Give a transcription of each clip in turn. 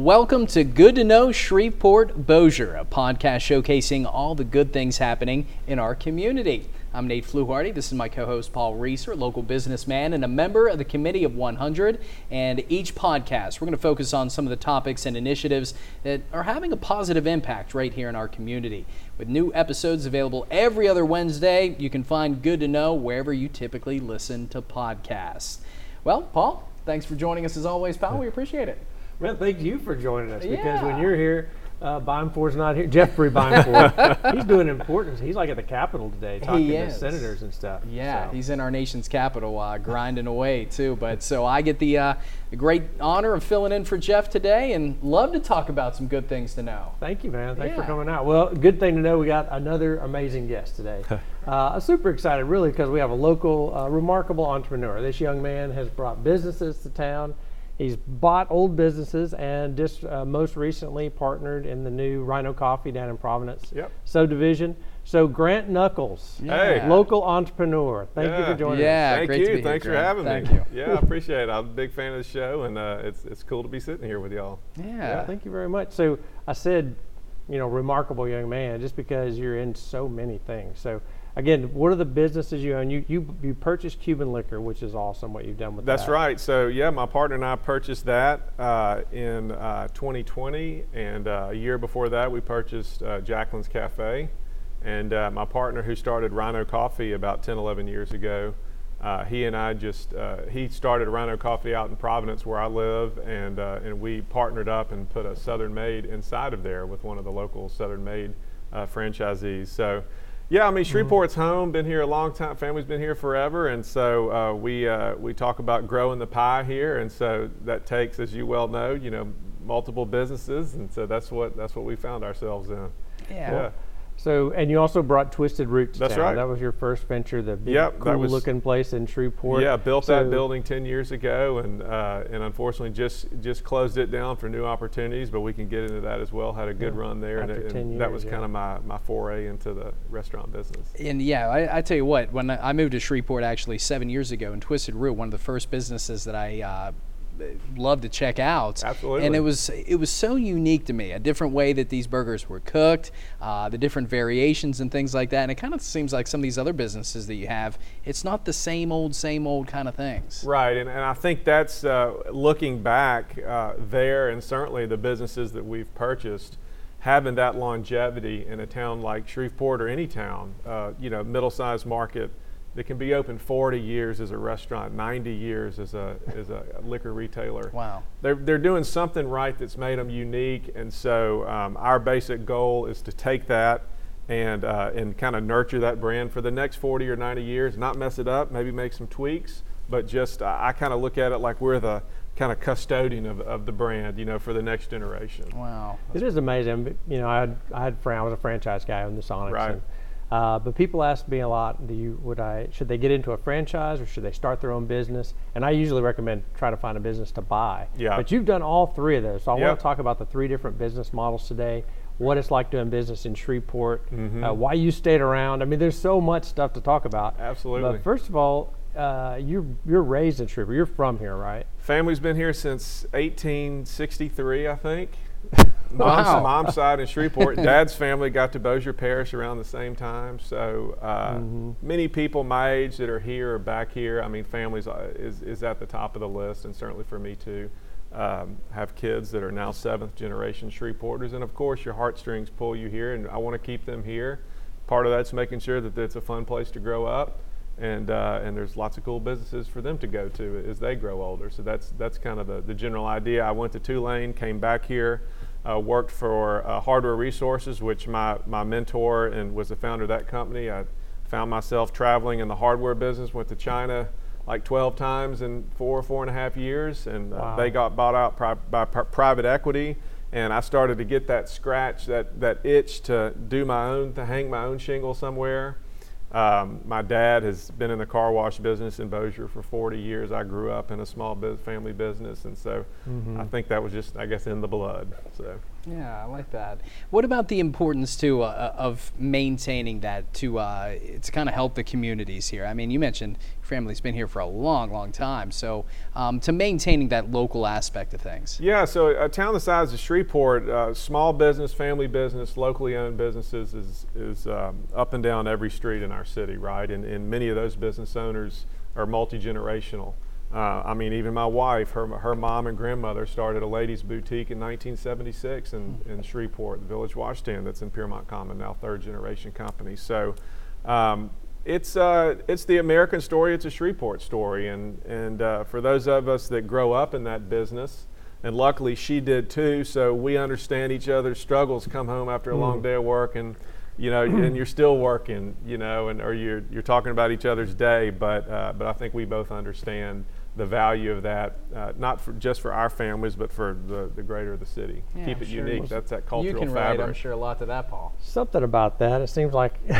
Welcome to Good to Know Shreveport Bossier, a podcast showcasing all the good things happening in our community. I'm Nate Fluharty. This is my co-host Paul Reiser, local businessman and a member of the Committee of 100. And each podcast, we're going to focus on some of the topics and initiatives that are having a positive impact right here in our community. With new episodes available every other Wednesday, you can find Good to Know wherever you typically listen to podcasts. Well, Paul, thanks for joining us as always, pal. We appreciate it. Man, thank you for joining us because when you're here, uh, Bimefor's not here. Jeffrey Bimefor, he's doing important. He's like at the Capitol today talking to senators and stuff. Yeah, so. he's in our nation's capital, uh, grinding away too. But so I get the, uh, the great honor of filling in for Jeff today, and love to talk about some good things to know. Thank you, man. Thanks for coming out. Well, good thing to know we got another amazing guest today. uh, I'm super excited, really, because we have a local, uh, remarkable entrepreneur. This young man has brought businesses to town. He's bought old businesses and just uh, most recently partnered in the new Rhino Coffee down in Providence Yep. subdivision. So Grant Nuckolls, Hey. local entrepreneur. Thank you for Yeah. joining us. Yeah, Thank great to you. be here, Thanks for Grant. having Thank me. you. Yeah, I appreciate it. I'm a big fan of the show, and uh, it's it's cool to be sitting here with y'all. Yeah. Thank you very much. So I said, you know, remarkable young man, just because you're in so many things. So again, what are the businesses you own? You you you purchased Cuban Liquor, which is awesome. What you've done with that. That's that. right. So yeah, my partner and I purchased that uh, in uh, 2020, and uh, a year before that, we purchased uh, Jacqueline's Cafe. And uh, my partner, who started Rhino Coffee about 10, 11 years ago, uh, he and I just uh, he started Rhino Coffee out in Providence, where I live, and uh, and we partnered up and put a Southern Maid inside of there with one of the local Southern Maid uh, franchisees. So. Yeah, I mean Shreveport's home. Been here a long time. Family's been here forever, and so uh, we uh, we talk about growing the pie here, and so that takes, as you well know, you know, multiple businesses, and so that's what that's what we found ourselves in. Yeah. Yeah. So and you also brought Twisted Root to That's town. right. That was your first venture, the big, Yep, that cool was- looking place in Shreveport. Yeah, built So- that building 10 years ago, and uh, and unfortunately just just closed it down for new opportunities. But we can get into that as well. Had a good Yeah, run there, and, after it- 10 and that was yeah. kind of my my foray into the restaurant business. And yeah, I, I tell you what, when I moved to Shreveport actually seven years ago, and Twisted Root, one of the first businesses that I uh, loved to check out. And it was it was so unique to me, a different way that these burgers were cooked, uh, the different variations and things like that. And it kind of seems like some of these other businesses that you have, it's not the same old, same old kind of things. Right, and, and I think that's uh, looking back uh, there, and certainly the businesses that we've purchased, having that longevity in a town like Shreveport or any town, uh, you know, middle-sized market that can be open 40 years as a restaurant, 90 years as a as a liquor retailer. Wow. They're, they're doing something right that's made them unique, and so um, our basic goal is to take that and uh, and kind of nurture that brand for the next 40 or 90 years, not mess it up, maybe make some tweaks, but just uh, I kind of look at it like we're the kind of custodian of, of the brand, you know, for the next generation. Wow. It is amazing. You know, I had I had I was a franchise guy on the Sonics. Right. And, uh, but people ask me a lot, do you would I should they get into a franchise or should they start their own business? And I usually recommend try to find a business to buy. Yeah. But you've done all three of those. So I want to talk about the three different business models today. What it's like doing business in Shreveport, Mm-hmm. uh, why you stayed around. I mean, there's so much stuff to talk about. Absolutely. But first of all, uh, you're you're raised in Shreveport. You're from here, right? Family's been here since 1863, I think. Wow. Mom's, mom's side in Shreveport. Dad's family got to Bossier Parish around the same time. So uh, Mm-hmm. many people my age that are here or back here. I mean, families uh, is, is at the top of the list, and certainly for me too. Um, have kids that are now seventh generation Shreveporters, and of course your heartstrings pull you here, and I want to keep them here. Part of that's making sure that it's a fun place to grow up, and uh, and there's lots of cool businesses for them to go to as they grow older. So that's that's kind of the, the general idea. I went to Tulane, came back here, uh, worked for uh, Hardware Resources, which my my mentor and was the founder of that company. I found myself traveling in the hardware business. Went to China like 12 times in four four and a half years, and uh, Wow. they got bought out pri- by pri- private equity. And I started to get that scratch, that, that itch to do my own, to hang my own shingle somewhere. Um, my dad has been in the car wash business in Bossier for 40 years. I grew up in a small biz- family business, and so I think that was just, I guess, in the blood. So Yeah, I like that. What about the importance too uh, of maintaining that to uh, to kind of help the communities here? I mean, you mentioned your family's been here for a long, long time, so um, to maintaining that local aspect of things. Yeah, so a town the size of Shreveport, uh, small business, family business, locally owned businesses is is um, up and down every street in our city, right? And, and many of those business owners are multi generational. Uh, I mean, even my wife, her, her mom and grandmother started a ladies' boutique in 1976 in, mm. in Shreveport, the Village Washstand, that's in Pierremont Common, now third generation company. So um, it's, uh, it's the American story, it's a Shreveport story. And, and uh, for those of us that grow up in that business, and luckily she did too, so we understand each other's struggles, come home after a mm. long day of work and you know, and you're still working, you know, and or you're you're talking about each other's day, but uh, but I think we both understand the value of that, uh, not for, just for our families, but for the, the greater the city. Yeah, Keep it sure. unique. That's that cultural You can fabric. relate, I'm sure, a lot to that, Paul. Something about that. It seems like.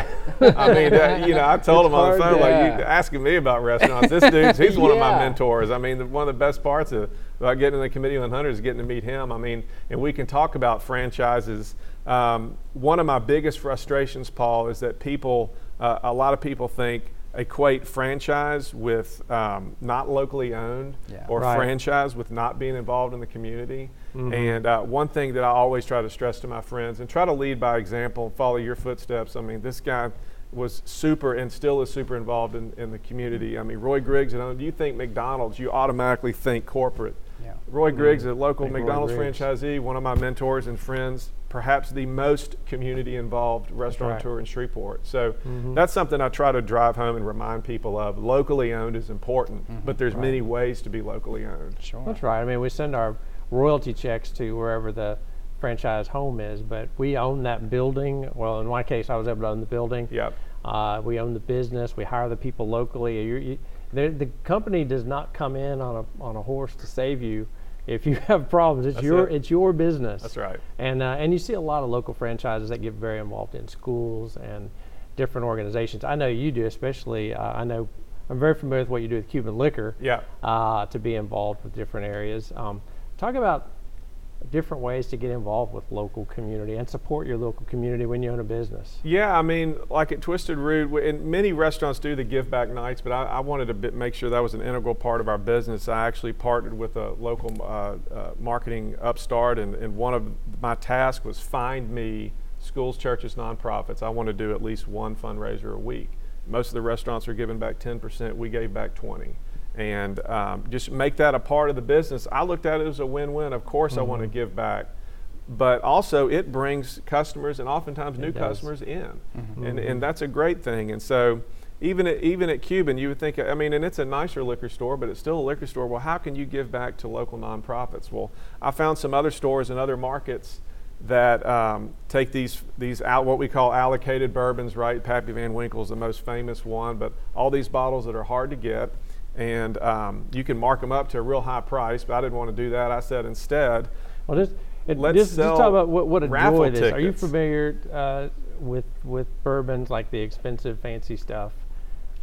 I mean, uh, you know, I told it's him on the phone, hard, like, you asking me about restaurants. This dude's, he's one of my mentors. I mean, the, one of the best parts of, about getting in the Committee on Hunters is getting to meet him. I mean, and we can talk about franchises. Um, one of my biggest frustrations, Paul, is that people, uh, a lot of people think, equate franchise with um, not locally owned Yeah. or Right. franchise with not being involved in the community. Mm-hmm. And uh, one thing that I always try to stress to my friends and try to lead by example and follow your footsteps. I mean, this guy was super and still is super involved in, in the community. I mean, Roy Griggs, and do you think McDonald's, you automatically think corporate. Yeah. Roy Griggs, a local McDonald's franchisee, one of my mentors and friends, perhaps the most community involved restaurateur in Shreveport. So Mm-hmm. that's something I try to drive home and remind people of. Locally owned is important, but there's many ways to be locally owned. Sure. That's right. I mean, we send our royalty checks to wherever the franchise home is, but we own that building. Well, in my case, I was able to own the building. Yep. Uh, we own the business. We hire the people locally. You, you, the, the company does not come in on a on a horse to save you. If you have problems, it's That's your it. it's your business. That's right. And uh, and you see a lot of local franchises that get very involved in schools and different organizations. I know you do, especially. Uh, I know I'm very familiar with what you do with Cuban Liquor. Yeah. Uh, to be involved with different areas. Um, talk about different ways to get involved with local community and support your local community when you own a business. Yeah, I mean, like at Twisted Root, and many restaurants do the give back nights, but I, I wanted to make sure that was an integral part of our business. I actually partnered with a local uh, uh, marketing upstart, and, and one of my tasks was find me schools, churches, nonprofits. I want to do at least one fundraiser a week. Most of the restaurants are giving back 10%. We gave back 20 and um, just make that a part of the business. I looked at it as a win-win. Of course, I want to give back, but also it brings customers and oftentimes new does. customers in, and and that's a great thing. And so. Even at, even at Cuban, you would think, I mean, and it's a nicer liquor store, but it's still a liquor store. Well, how can you give back to local nonprofits? Well, I found some other stores in other markets that um, take these these out what we call allocated bourbons, right? Pappy Van Winkle's the most famous one, but all these bottles that are hard to get, and um, you can mark them up to a real high price. But I didn't want to do that. I said instead, Well, just, it, Let's just, just talk about what, what a raffle joy this. Are you familiar uh, with with bourbons like the expensive, fancy stuff?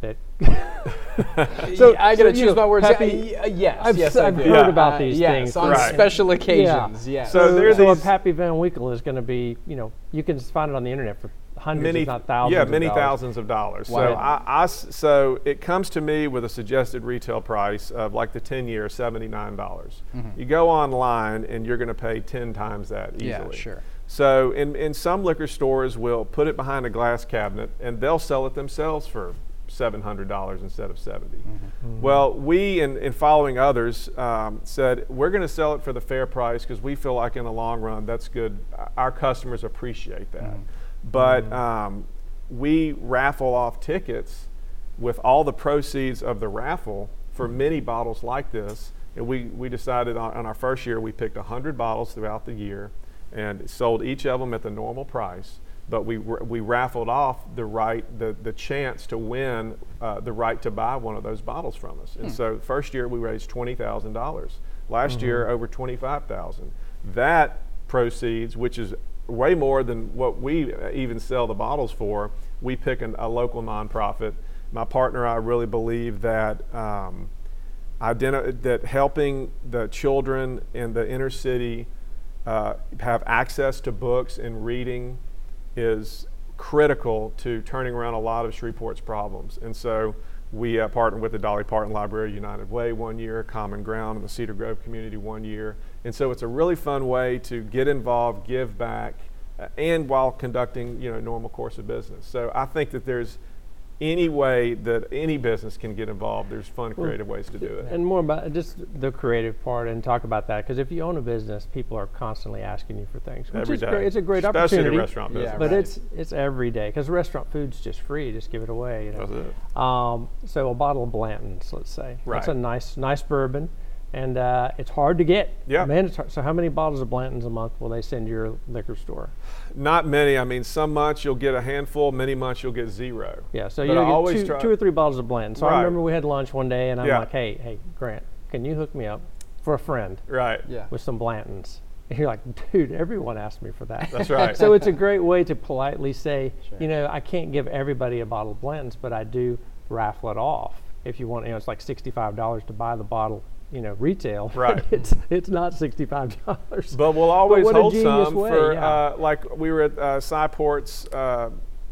That So, I got to so, choose know, my words. happy- Yeah, uh, yes, I've yes, s- I I've do. heard Yeah. about Uh, these yes, things. on Right. special occasions. Yes. So there- so a these- Pappy Van Winkle is going to be, you know, you can find it on the internet for hundreds, many if not thousands. yeah many dollars. thousands of dollars. Wow. so I, I so it comes to me with a suggested retail price of like the 10 year $79 mm-hmm. you go online and you're going to pay 10 times that easily. Yeah, sure. so in, in some liquor stores will put it behind a glass cabinet and they'll sell it themselves for $700 instead of 70 mm-hmm. Mm-hmm. well we in, in following others um, said we're going to sell it for the fair price because we feel like in the long run that's good. Our customers appreciate that but um, we raffle off tickets with all the proceeds of the raffle for many bottles like this. And we, we decided on, on our first year, we picked 100 bottles throughout the year and sold each of them at the normal price. But we, we raffled off the right, the, the chance to win uh, the right to buy one of those bottles from us. And so first year we raised $20,000. Last year over 25,000. That proceeds, which is way more than what we even sell the bottles for, we pick an, a local nonprofit. My partner I really believe that um, identi- that helping the children in the inner city uh, have access to books and reading is critical to turning around a lot of Shreveport's problems. And so we uh, partnered with the Dolly Parton Library United Way one year, Common Ground in the Cedar Grove community one year. And so it's a really fun way to get involved, give back, uh, and while conducting you know normal course of business. So I think that there's any way that any business can get involved. There's fun, creative ways to do it. And more about just the creative part and talk about that because if you own a business, people are constantly asking you for things. Which Every is day. Great. It's a great opportunity. Especially opportunity. the restaurant Yeah, business. But Right. it's it's every day because restaurant food's just free. Just give it away. You know? That's it. Um, so a bottle of Blanton's, let's say. Right. That's a nice nice bourbon, and uh, it's hard to get. Yeah. Man. So how many bottles of Blanton's a month will they send to your liquor store? Not many. I mean, some months you'll get a handful, many months you'll get zero. Yeah. So But you I always two, try- two or three bottles of Blanton. So I remember we had lunch one day, and I'm Yeah. like, hey, hey, Grant, can you hook me up for a friend? Right. Yeah. with some Blantons. And you're like, dude, everyone asked me for that. That's right. so it's a great way to politely say, Sure. you know, I can't give everybody a bottle of Blantons, but I do raffle it off. If you want, you know, it's like $65 to buy the bottle, you know, retail. Right. it's it's not $65. But we'll always a hold some way, for yeah. uh, like we were at uh, Sci-Port's. Uh,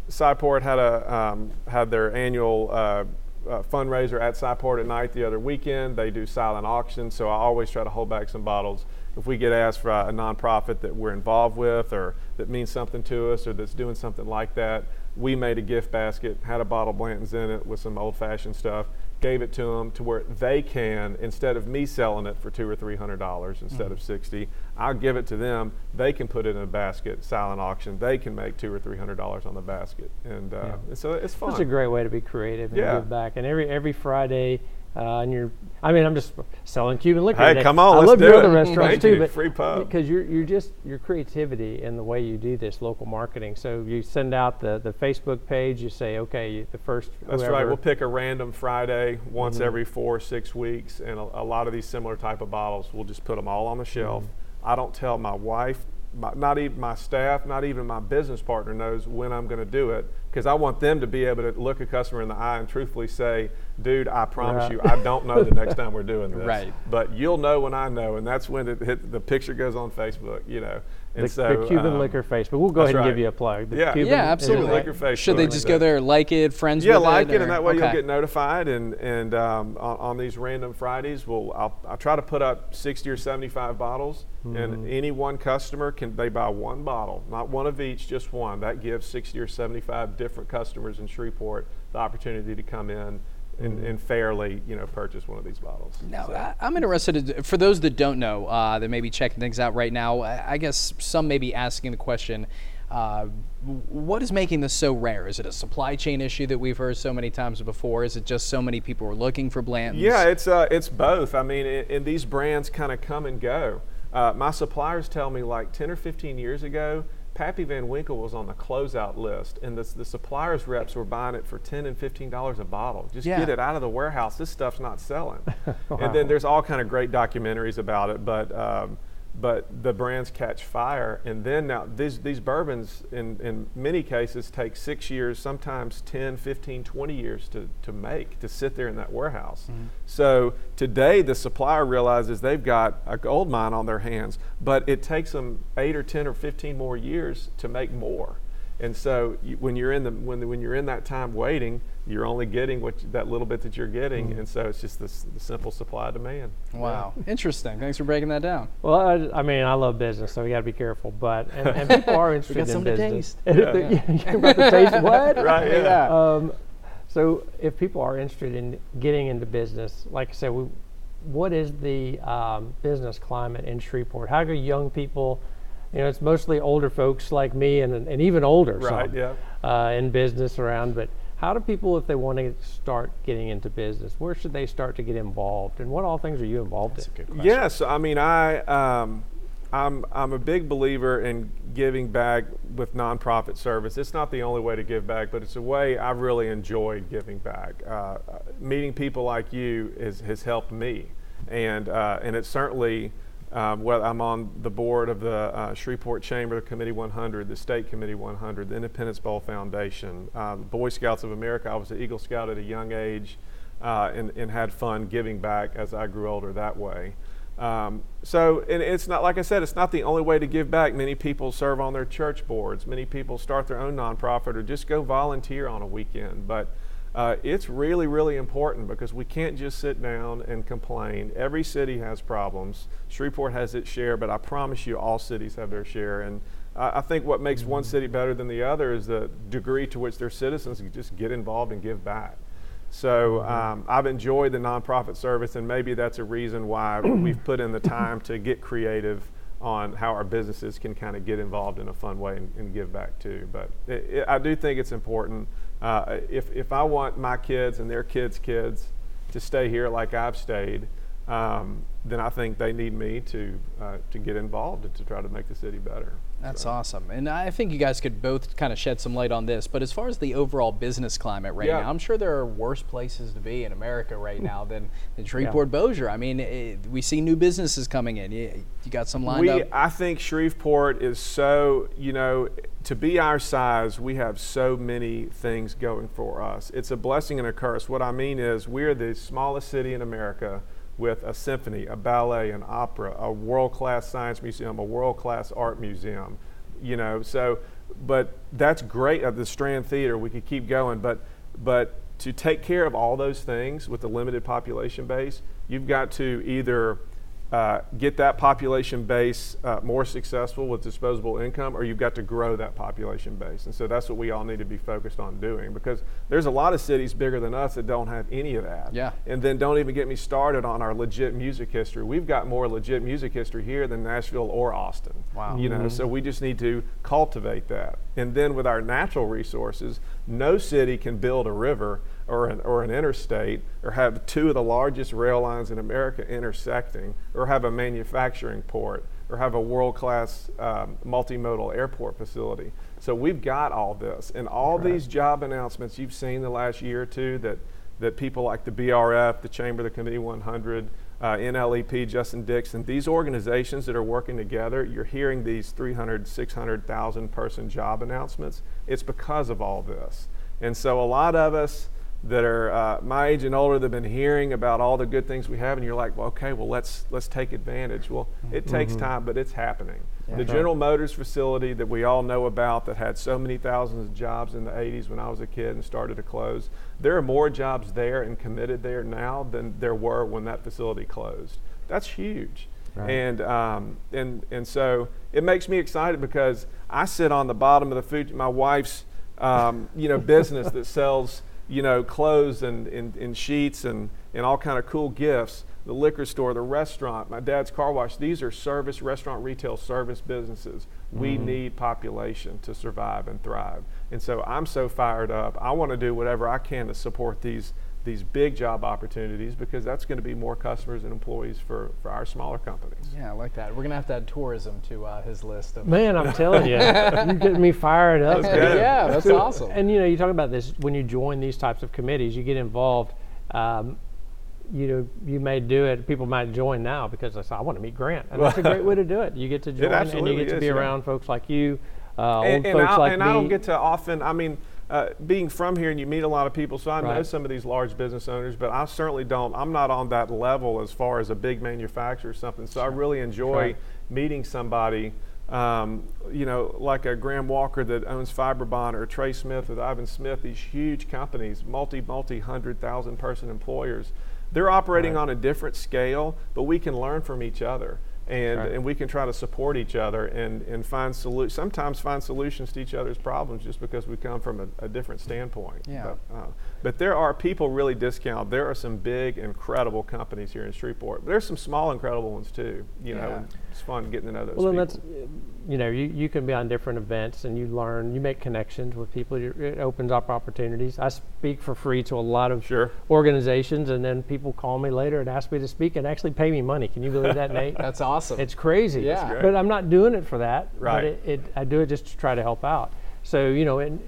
Sci-Port had a um, had their annual uh, uh, fundraiser at Sci-Port at night the other weekend. They do silent auctions, so I always try to hold back some bottles. If we get asked for a, a nonprofit that we're involved with or that means something to us or that's doing something like that, we made a gift basket, had a bottle of Blanton's in it with some old-fashioned stuff, gave it to them to where they can instead of me selling it for two or three hundred dollars instead mm-hmm. of sixty, I'll give it to them. They can put it in a basket, silent auction. They can make two or three hundred dollars on the basket, and uh, Yeah. so it's fun. It's a great way to be creative and Yeah. give back. And every every Friday, uh, and you're, I mean, I'm just selling Cuban liquor. Hey, today. come on, I let's love do your it. other restaurants too, but Free pub. because you're you're just your creativity in the way you do this local marketing. So you send out the the Facebook page. You say, okay, the first. That's whoever, right. We'll pick a random Friday once Mm-hmm. every four or six weeks, and a, a lot of these similar type of bottles, we'll just put them all on the shelf. Mm-hmm. I don't tell my wife, my, not even my staff, not even my business partner knows when I'm going to do it because I want them to be able to look a customer in the eye and truthfully say, "Dude, I promise Right. you, I don't know the next time we're doing this, Right. but you'll know when I know." And that's when it hit, the picture goes on Facebook, you know. And the, so, the Cuban um, liquor but We'll go ahead and give you a plug. The Yeah. Cuban, yeah, absolutely. like- Liquor Face. Should they just go there, like it, friends Yeah, with like it, or- and that way okay. you'll get notified. And and um, on, on these random Fridays, we'll I'll, I'll try to put up sixty or seventy-five bottles, Mm-hmm. and any one customer can they buy one bottle, not one of each, just one. That gives sixty or seventy-five different customers in Shreveport the opportunity to come in. And, and fairly, you know, purchase one of these bottles. Now, So- I, I'm interested in, for those that don't know, uh, that may be checking things out right now. I I guess some may be asking the question, uh, what is making this so rare? Is it a supply chain issue that we've heard so many times before? Is it just so many people are looking for Blanton's? Yeah, it's uh, it's both. I mean, and, and these brands kind of come and go. Uh, my suppliers tell me like 10 or 15 years ago, Pappy Van Winkle was on the closeout list, and the, the suppliers reps were buying it for 10 and 15 dollars a bottle. Just Yeah. get it out of the warehouse. This stuff's not selling. And then there's all kind of great documentaries about it, but. Um, but the brands catch fire, and then now these, these bourbons, in, in many cases, take six years, sometimes 10, 15, 20 years to, to make, to sit there in that warehouse. Mm-hmm. So today, the supplier realizes they've got a gold mine on their hands, but it takes them eight or 10 or 15 more years to make more. And so you, when you're in the when, when you're in that time waiting, you're only getting what you- that little bit that you're getting, and so it's just this the simple supply demand. Wow, interesting. Thanks for breaking that down. Well, I, I mean, I love business, so we got to be careful. But and, and people are interested in something to business. taste. You're about to taste what? Right, yeah. Um, so if people are interested in getting into business, like I said, we, what is the um, business climate in Shreveport? How do young people, you know, it's mostly older folks like me and, and even older, Right, some, yeah. uh, in business around. But how do people, if they want to start getting into business, where should they start to get involved? And what all things are you involved in? Yes, I mean I um, I'm I'm a big believer in giving back with nonprofit service. It's not the only way to give back, but it's a way I've really enjoyed giving back. Uh, uh, meeting people like you is, has helped me, and uh, and it's certainly. Um, well, I'm on the board of the uh, Shreveport Chamber Committee 100, the State Committee 100, the Independence Bowl Foundation, uh, Boy Scouts of America. I was an Eagle Scout at a young age, uh, and, and had fun giving back as I grew older that way. Um, so, and it's not like I said, it's not the only way to give back. Many people serve on their church boards. Many people start their own nonprofit or just go volunteer on a weekend. But uh, it's really, really important because we can't just sit down and complain. Every city has problems. Shreveport has its share, but I promise you, all cities have their share. And I think what makes one city better than the other is the degree to which their citizens just get involved and give back. So um, I've enjoyed the nonprofit service, and maybe that's a reason why we've put in the time to get creative on how our businesses can kind of get involved in a fun way and, and give back too. But it, it, I do think it's important. Uh, if, if I want my kids and their kids' kids to stay here like I've stayed, um, then I think they need me to uh, to get involved and to try to make the city better. That's so. awesome. And I think you guys could both kind of shed some light on this. But as far as the overall business climate right Yeah. now, I'm sure there are worse places to be in America right now than, than Shreveport Bossier. I mean, it, we see new businesses coming in. You, you got some lined we, up? I think Shreveport is so, you know, to be our size, we have so many things going for us. It's a blessing and a curse. What I mean is, we're the smallest city in America with a symphony, a ballet, an opera, a world class science museum, a world class art museum. You know, so, but that's great at the Strand Theater. We could keep going, but, but to take care of all those things with a limited population base, you've got to either uh, get that population base uh, more successful with disposable income, or you've got to grow that population base. And so that's what we all need to be focused on doing because there's a lot of cities bigger than us that don't have any of that. Yeah. And then don't even get me started on our legit music history. We've got more legit music history here than Nashville or Austin. Wow. You know, so we just need to cultivate that. And then with our natural resources, no city can build a river or an, or an interstate or have two of the largest rail lines in America intersecting or have a manufacturing port or have a world-class um, multimodal airport facility. So we've got all this. And all these job announcements you've seen the last year or two that, that people like the BRF, the Chamber, of the Committee 100, uh, NLEP, Justyn Dixon, these organizations that are working together, you're hearing these 300, 600,000 person job announcements. It's because of all this. And so a lot of us that are uh, my age and older that have been hearing about all the good things we have, and you're like, well, okay, well, let's let's take advantage. Well, it takes time, but it's happening. the General Motors facility that we all know about that had so many thousands of jobs in the 80s when I was a kid and started to close, there are more jobs there and committed there now than there were when that facility closed. That's huge. Right. And um, and and so it makes me excited because I sit on the bottom of the food. My wife's um, you know business that sells you know clothes and, and, and sheets and, and all kind of cool gifts. The liquor store, the restaurant, my dad's car wash. These are service, restaurant, retail, service businesses. We mm-hmm. need population to survive and thrive. And so I'm so fired up. I want to do whatever I can to support these these big job opportunities because that's going to be more customers and employees for, for our smaller companies. yeah, I like that. We're going to have to add tourism to uh, his list of. Man, I'm telling you, you're getting me fired up. That's yeah, that's So- awesome. And you know, you talk about this when you join these types of committees, you get involved. Um, you know, you may do it. People might join now because they say, "I want to meet Grant," and that's a great way to do it. You get to join, and you get to is, be yeah. around folks like you, uh, old and, and, folks I, like and me. I don't get to often. I mean, uh, being from here and you meet a lot of people, so I know some of these large business owners, but I certainly don't. I'm not on that level as far as a big manufacturer or something. So I really enjoy Right. meeting somebody. Um, you know, like a Graham Walker that owns Fibrebond or Trey Smith with Ivan Smith, these huge companies, multi, multi hundred thousand person employers. They're operating Right. on a different scale, but we can learn from each other. And, Right. and we can try to support each other and, and find solu- sometimes find solutions to each other's problems just because we come from a, a different standpoint. Yeah. But, uh, but there are people really discount. There are some big, incredible companies here in Shreveport. But there's some small, incredible ones too. You know, Yeah. it's fun getting to know those Well, and people. that's, you know, you, you can be on different events and you learn, you make connections with people. It it opens up opportunities. I speak for free to a lot of Sure. organizations, and then people call me later and ask me to speak and actually pay me money. Can you believe that, Nate? That's awesome. It's crazy. Yeah. But I'm not doing it for that. Right. But it, it, I do it just to try to help out. So, you know, and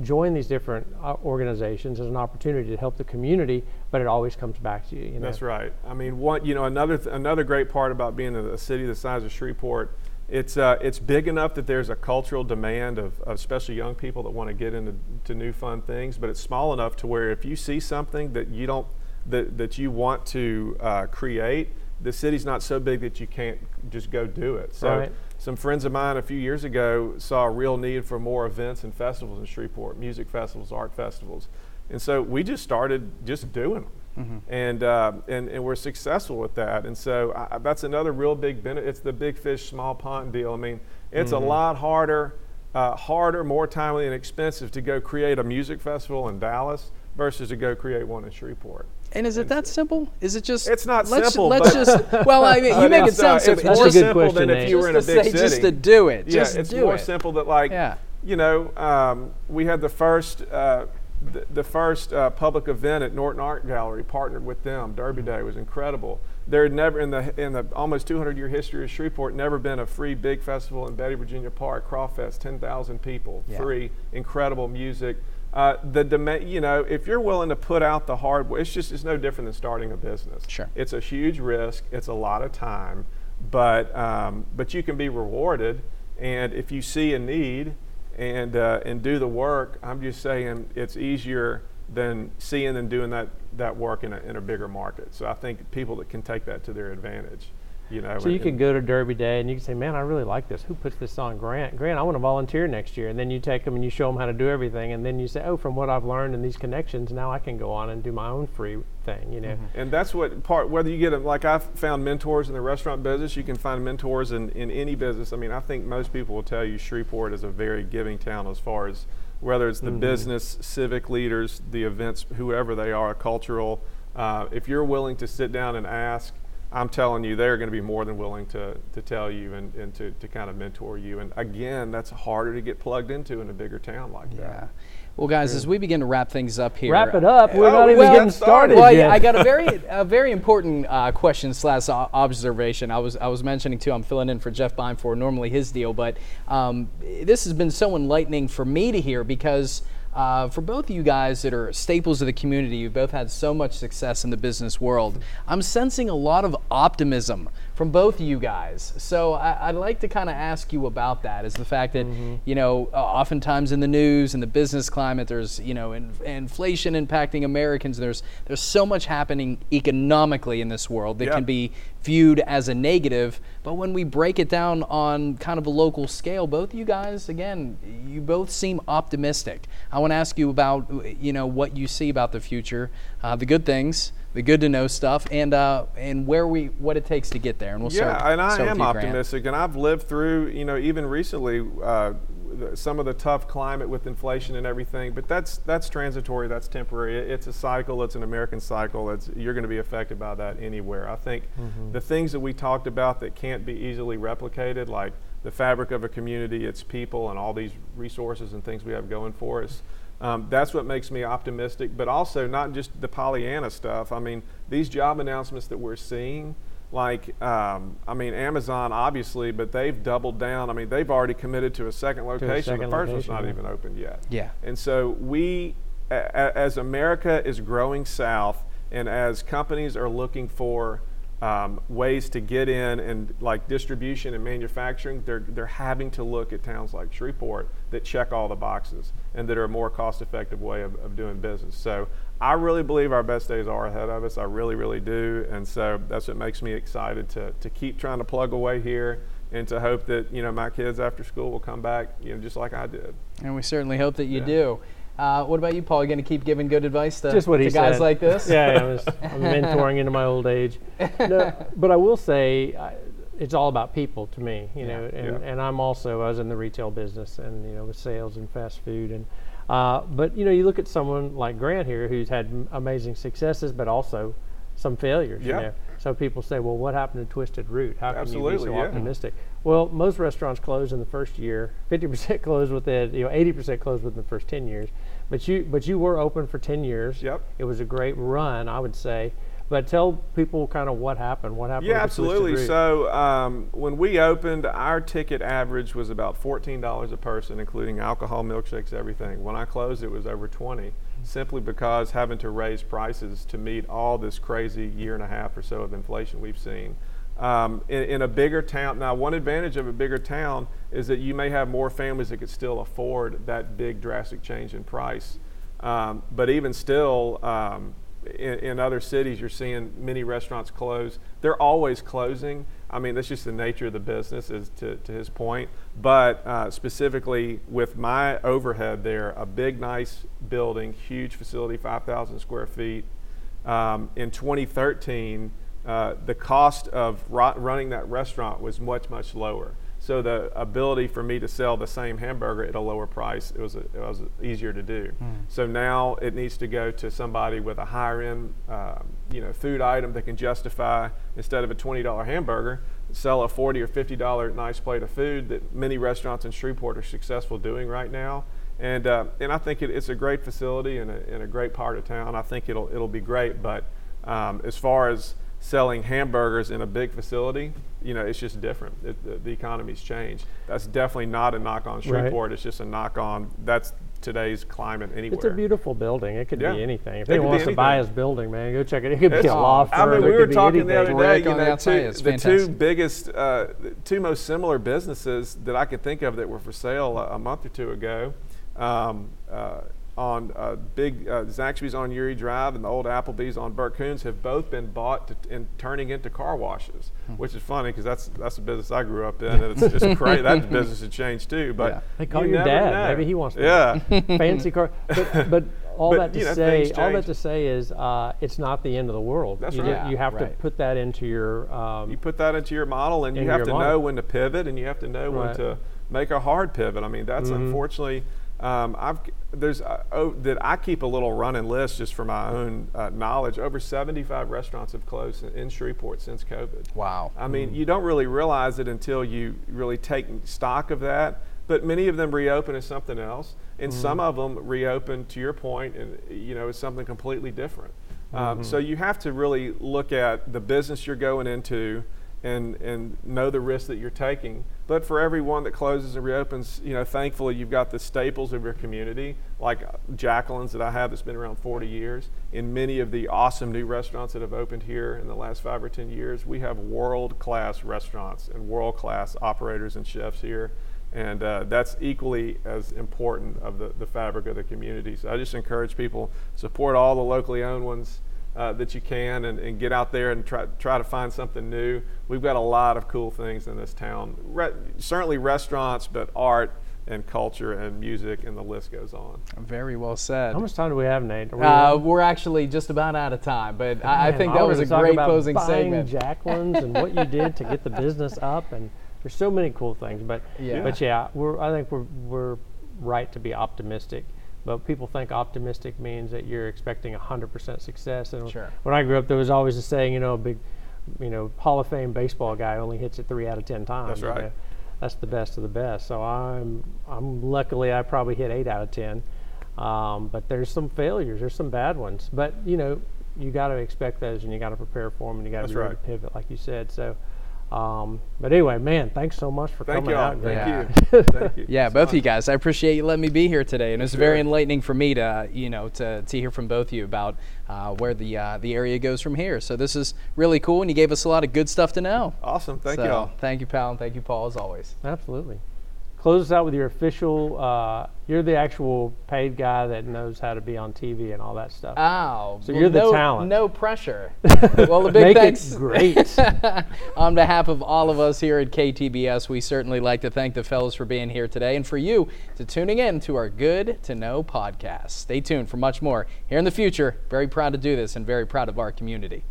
join these different uh, organizations as an opportunity to help the community, but it always comes back to you. you know? That's right. I mean, one, you know, another th- another great part about being a, a city the size of Shreveport, it's uh, it's big enough that there's a cultural demand of, of especially young people that want to get into to new fun things, but it's small enough to where if you see something that you don't that, that you want to uh, create, the city's not so big that you can't just go do it. So Right. Some friends of mine a few years ago saw a real need for more events and festivals in Shreveport, music festivals, art festivals, and so we just started just doing them, and, uh, and and we're successful with that. And so I, that's another real big benefit. It's the big fish, small pond deal. I mean, it's a lot harder, uh, harder, more timely and expensive to go create a music festival in Dallas versus to go create one in Shreveport. And is it that simple? Is it just? It's not let's, simple, Let's just. Well, I mean, you make it it's, uh, sound it's simple. That's more simple question, than if you were in a just to big say, city. just to do it. Yeah, Just it's do more it. simple that like, Yeah. you know, um, we had the first, uh, the, the first uh, public event at Norton Art Gallery, partnered with them. Derby Day was incredible. There had never, in the in the almost 200 year history of Shreveport, never been a free big festival in Betty Virginia Park, Crawfest, 10,000 people, Yeah. free, incredible music. Uh, the demand, you know, if you're willing to put out the hard, work, it's just it's no different than starting a business. Sure. It's a huge risk. It's a lot of time, but um, but you can be rewarded. And if you see a need and uh, and do the work, I'm just saying it's easier than seeing and doing that that work in a, in a bigger market. So I think people that can take that to their advantage, you know. So you could go to Derby Day and you can say, "Man, I really like this. Who puts this on? Grant. Grant, I want to volunteer next year." And then you take them and you show them how to do everything, and then you say, "Oh, from what I've learned and these connections, now I can go on and do my own free thing." You know. And that's what part, whether you get them, like I've found mentors in the restaurant business, you can find mentors in, in any business. I mean, I think most people will tell you Shreveport is a very giving town as far as whether it's the business, civic leaders, the events, whoever they are, cultural. Uh, if you're willing to sit down and ask, I'm telling you, they're going to be more than willing to, to tell you and, and to, to kind of mentor you. And again, that's harder to get plugged into in a bigger town like Yeah. that. Well, guys, as we begin to wrap things up here, Wrap it up. We're Oh, not we even got getting started. started Well, yet. I got a very a very important uh, question slash observation. I was I was mentioning too. I'm filling in for Jeff Bine for normally his deal, but um, this has been so enlightening for me to hear because. Uh, for both of you guys that are staples of the community, you've both had so much success in the business world. I'm sensing a lot of optimism from both of you guys. So I, I'd like to kind of ask you about that. Is the fact that you know, uh, oftentimes in the news and the business climate, there's you know, in, inflation impacting Americans. There's there's so much happening economically in this world that Yeah. can be viewed as a negative. But when we break it down on kind of a local scale, both of you guys, again, you both seem optimistic. I want to ask you about you know what you see about the future, uh, the good things. The good to know stuff, and uh, and where we what it takes to get there, and we'll yeah, start. and I start am you, Grant. optimistic, and I've lived through, you know, even recently, uh, some of the tough climate with inflation and everything. But that's that's transitory. That's temporary. It's a cycle. It's an American cycle. It's you're going to be affected by that anywhere. I think the things that we talked about that can't be easily replicated, like the fabric of a community, its people, and all these resources and things we have going for us. Um, that's what makes me optimistic, but also not just the Pollyanna stuff. I mean, these job announcements that we're seeing, like, um, I mean, Amazon obviously, but they've doubled down. I mean, they've already committed to a second location. second the first one's not yeah. even opened yet. Yeah. And so we, a, a- as America is growing south, and as companies are looking for um, ways to get in and like distribution and manufacturing, they're they're having to look at towns like Shreveport that check all the boxes and that are a more cost-effective way of, of doing business. So I really believe our best days are ahead of us. I really, really do, and so that's what makes me excited to to keep trying to plug away here and to hope that you know my kids after school will come back, you know, just like I did. And we certainly hope that you Yeah. do. Uh, what about you, Paul? You going to keep giving good advice to, just what he to guys said. like this? Yeah, yeah, I was, I'm mentoring into my old age. No, but I will say, I, it's all about people to me, you know. And, Yeah. and I'm also I was in the retail business and you know with sales and fast food and. Uh, but you know, you look at someone like Grant here, who's had m- amazing successes, but also some failures. Yeah. You know? So people say, "Well, what happened to Twisted Root? How can you be so yeah. optimistic?" Well, most restaurants close in the first year. Fifty percent close within, you know, eighty percent close within the first ten years. But you, but you were open for ten years. Yep. It was a great run, I would say. But tell people kind of what happened. What happened? Yeah, with the Twisted absolutely. So um, when we opened, our ticket average was about fourteen dollars a person, including alcohol, milkshakes, everything. When I closed, it was over twenty, simply because having to raise prices to meet all this crazy year and a half or so of inflation we've seen. Um, in, in a bigger town, now one advantage of a bigger town is that you may have more families that could still afford that big drastic change in price. Um, but even still, um, in, in other cities, you're seeing many restaurants close. They're always closing. I mean, that's just the nature of the business, is to, to his point. But uh, specifically with my overhead there, a big, nice building, huge facility, 5,000 square feet. Um, in 2013, uh, the cost of ro- running that restaurant was much, much lower. So the ability for me to sell the same hamburger at a lower price, it was, a, it was easier to do. Mm. So now it needs to go to somebody with a higher end, uh, you know, food item that can justify instead of a twenty dollar hamburger, sell a forty or fifty dollar nice plate of food that many restaurants in Shreveport are successful doing right now. And uh, and I think it, it's a great facility and a, in a great part of town. I think it'll it'll be great. But um, as far as selling hamburgers in a big facility, you know, it's just different. It, the, the, economy's changed. That's definitely not a knock on Shreveport. Right. It's just a knock on that's today's climate anywhere. It's a beautiful building. It could yeah. be anything. If anyone wants to buy his building, man, go check it. It could it's, be a law firm. I mean, we were talking the other day. You know, two, the two biggest, uh, two most similar businesses that I could think of that were for sale a, a month or two ago. Um, uh, on uh, big uh, Zaxby's on Youree Drive and the old Applebee's on Bert Kouns have both been bought to, and turning into car washes, hmm. which is funny because that's that's the business I grew up in, and it's just crazy. That business has changed too. But yeah. they call you your dad. Know. Maybe he wants to yeah fancy car. But, but all but, that to know, say, all that to say is, uh, it's not the end of the world. That's you, right. Yeah, you have right. to put that into your. Um, you put that into your model, and you have to model. know when to pivot, and you have to know right. when to make a hard pivot. I mean, that's mm-hmm. unfortunately um, I've there's uh, oh, that I keep a little running list just for my own uh, knowledge. Over 75 restaurants have closed in, in, Shreveport since COVID. Wow. I mean, mm. you don't really realize it until you really take stock of that. But many of them reopen as something else, and mm. some of them reopen to your point, and you know, as something completely different. Um, mm-hmm. So you have to really look at the business you're going into and and know the risk that you're taking. But for every one that closes and reopens, you know, thankfully you've got the staples of your community, like Jacqueline's that I have that's been around 40 years. In many of the awesome new restaurants that have opened here in the last five or 10 years, we have world-class restaurants and world-class operators and chefs here. And uh, that's equally as important of the, the fabric of the community. So I just encourage people support all the locally owned ones uh, that you can and, and, get out there and try, try to find something new. We've got a lot of cool things in this town. Re- certainly restaurants, but art and culture and music, and the list goes on. Very well said. How much time do we have, Nate? We uh, we're actually just about out of time, but Man, I, I think that was a great closing buying segment. Jacqueline's and what you did to get the business up, and there's so many cool things. But yeah, but yeah, we're, I think we're we're right to be optimistic but people think optimistic means that you're expecting 100% success. And sure. when I grew up, there was always a saying, you know, a big, you know, Hall of Fame baseball guy only hits it three out of ten times. That's right. You know? That's the best of the best. So I'm, I'm luckily I probably hit eight out of ten. Um, but there's some failures. There's some bad ones. But you know, you got to expect those, and you got to prepare for them, and you got to be right. to pivot, like you said. So. Um, but anyway, man, thanks so much for Thank coming out. Thank yeah. you. Thank you. Yeah, both of you guys. I appreciate you letting me be here today, and it's sure. very enlightening for me to, you know, to, to hear from both of you about uh, where the uh, the area goes from here. So this is really cool, and you gave us a lot of good stuff to know. Awesome. Thank so, you all. Thank you, pal, and thank you, Paul, as always. Absolutely close us out with your official. Uh, you're the actual paid guy that knows how to be on TV and all that stuff. Oh, so well, you're the no, talent. No pressure. well, the big Make thanks. It great. on behalf of all of us here at KTBS, we certainly like to thank the fellows for being here today and for you to tuning in to our Good to Know podcast. Stay tuned for much more here in the future. Very proud to do this and very proud of our community.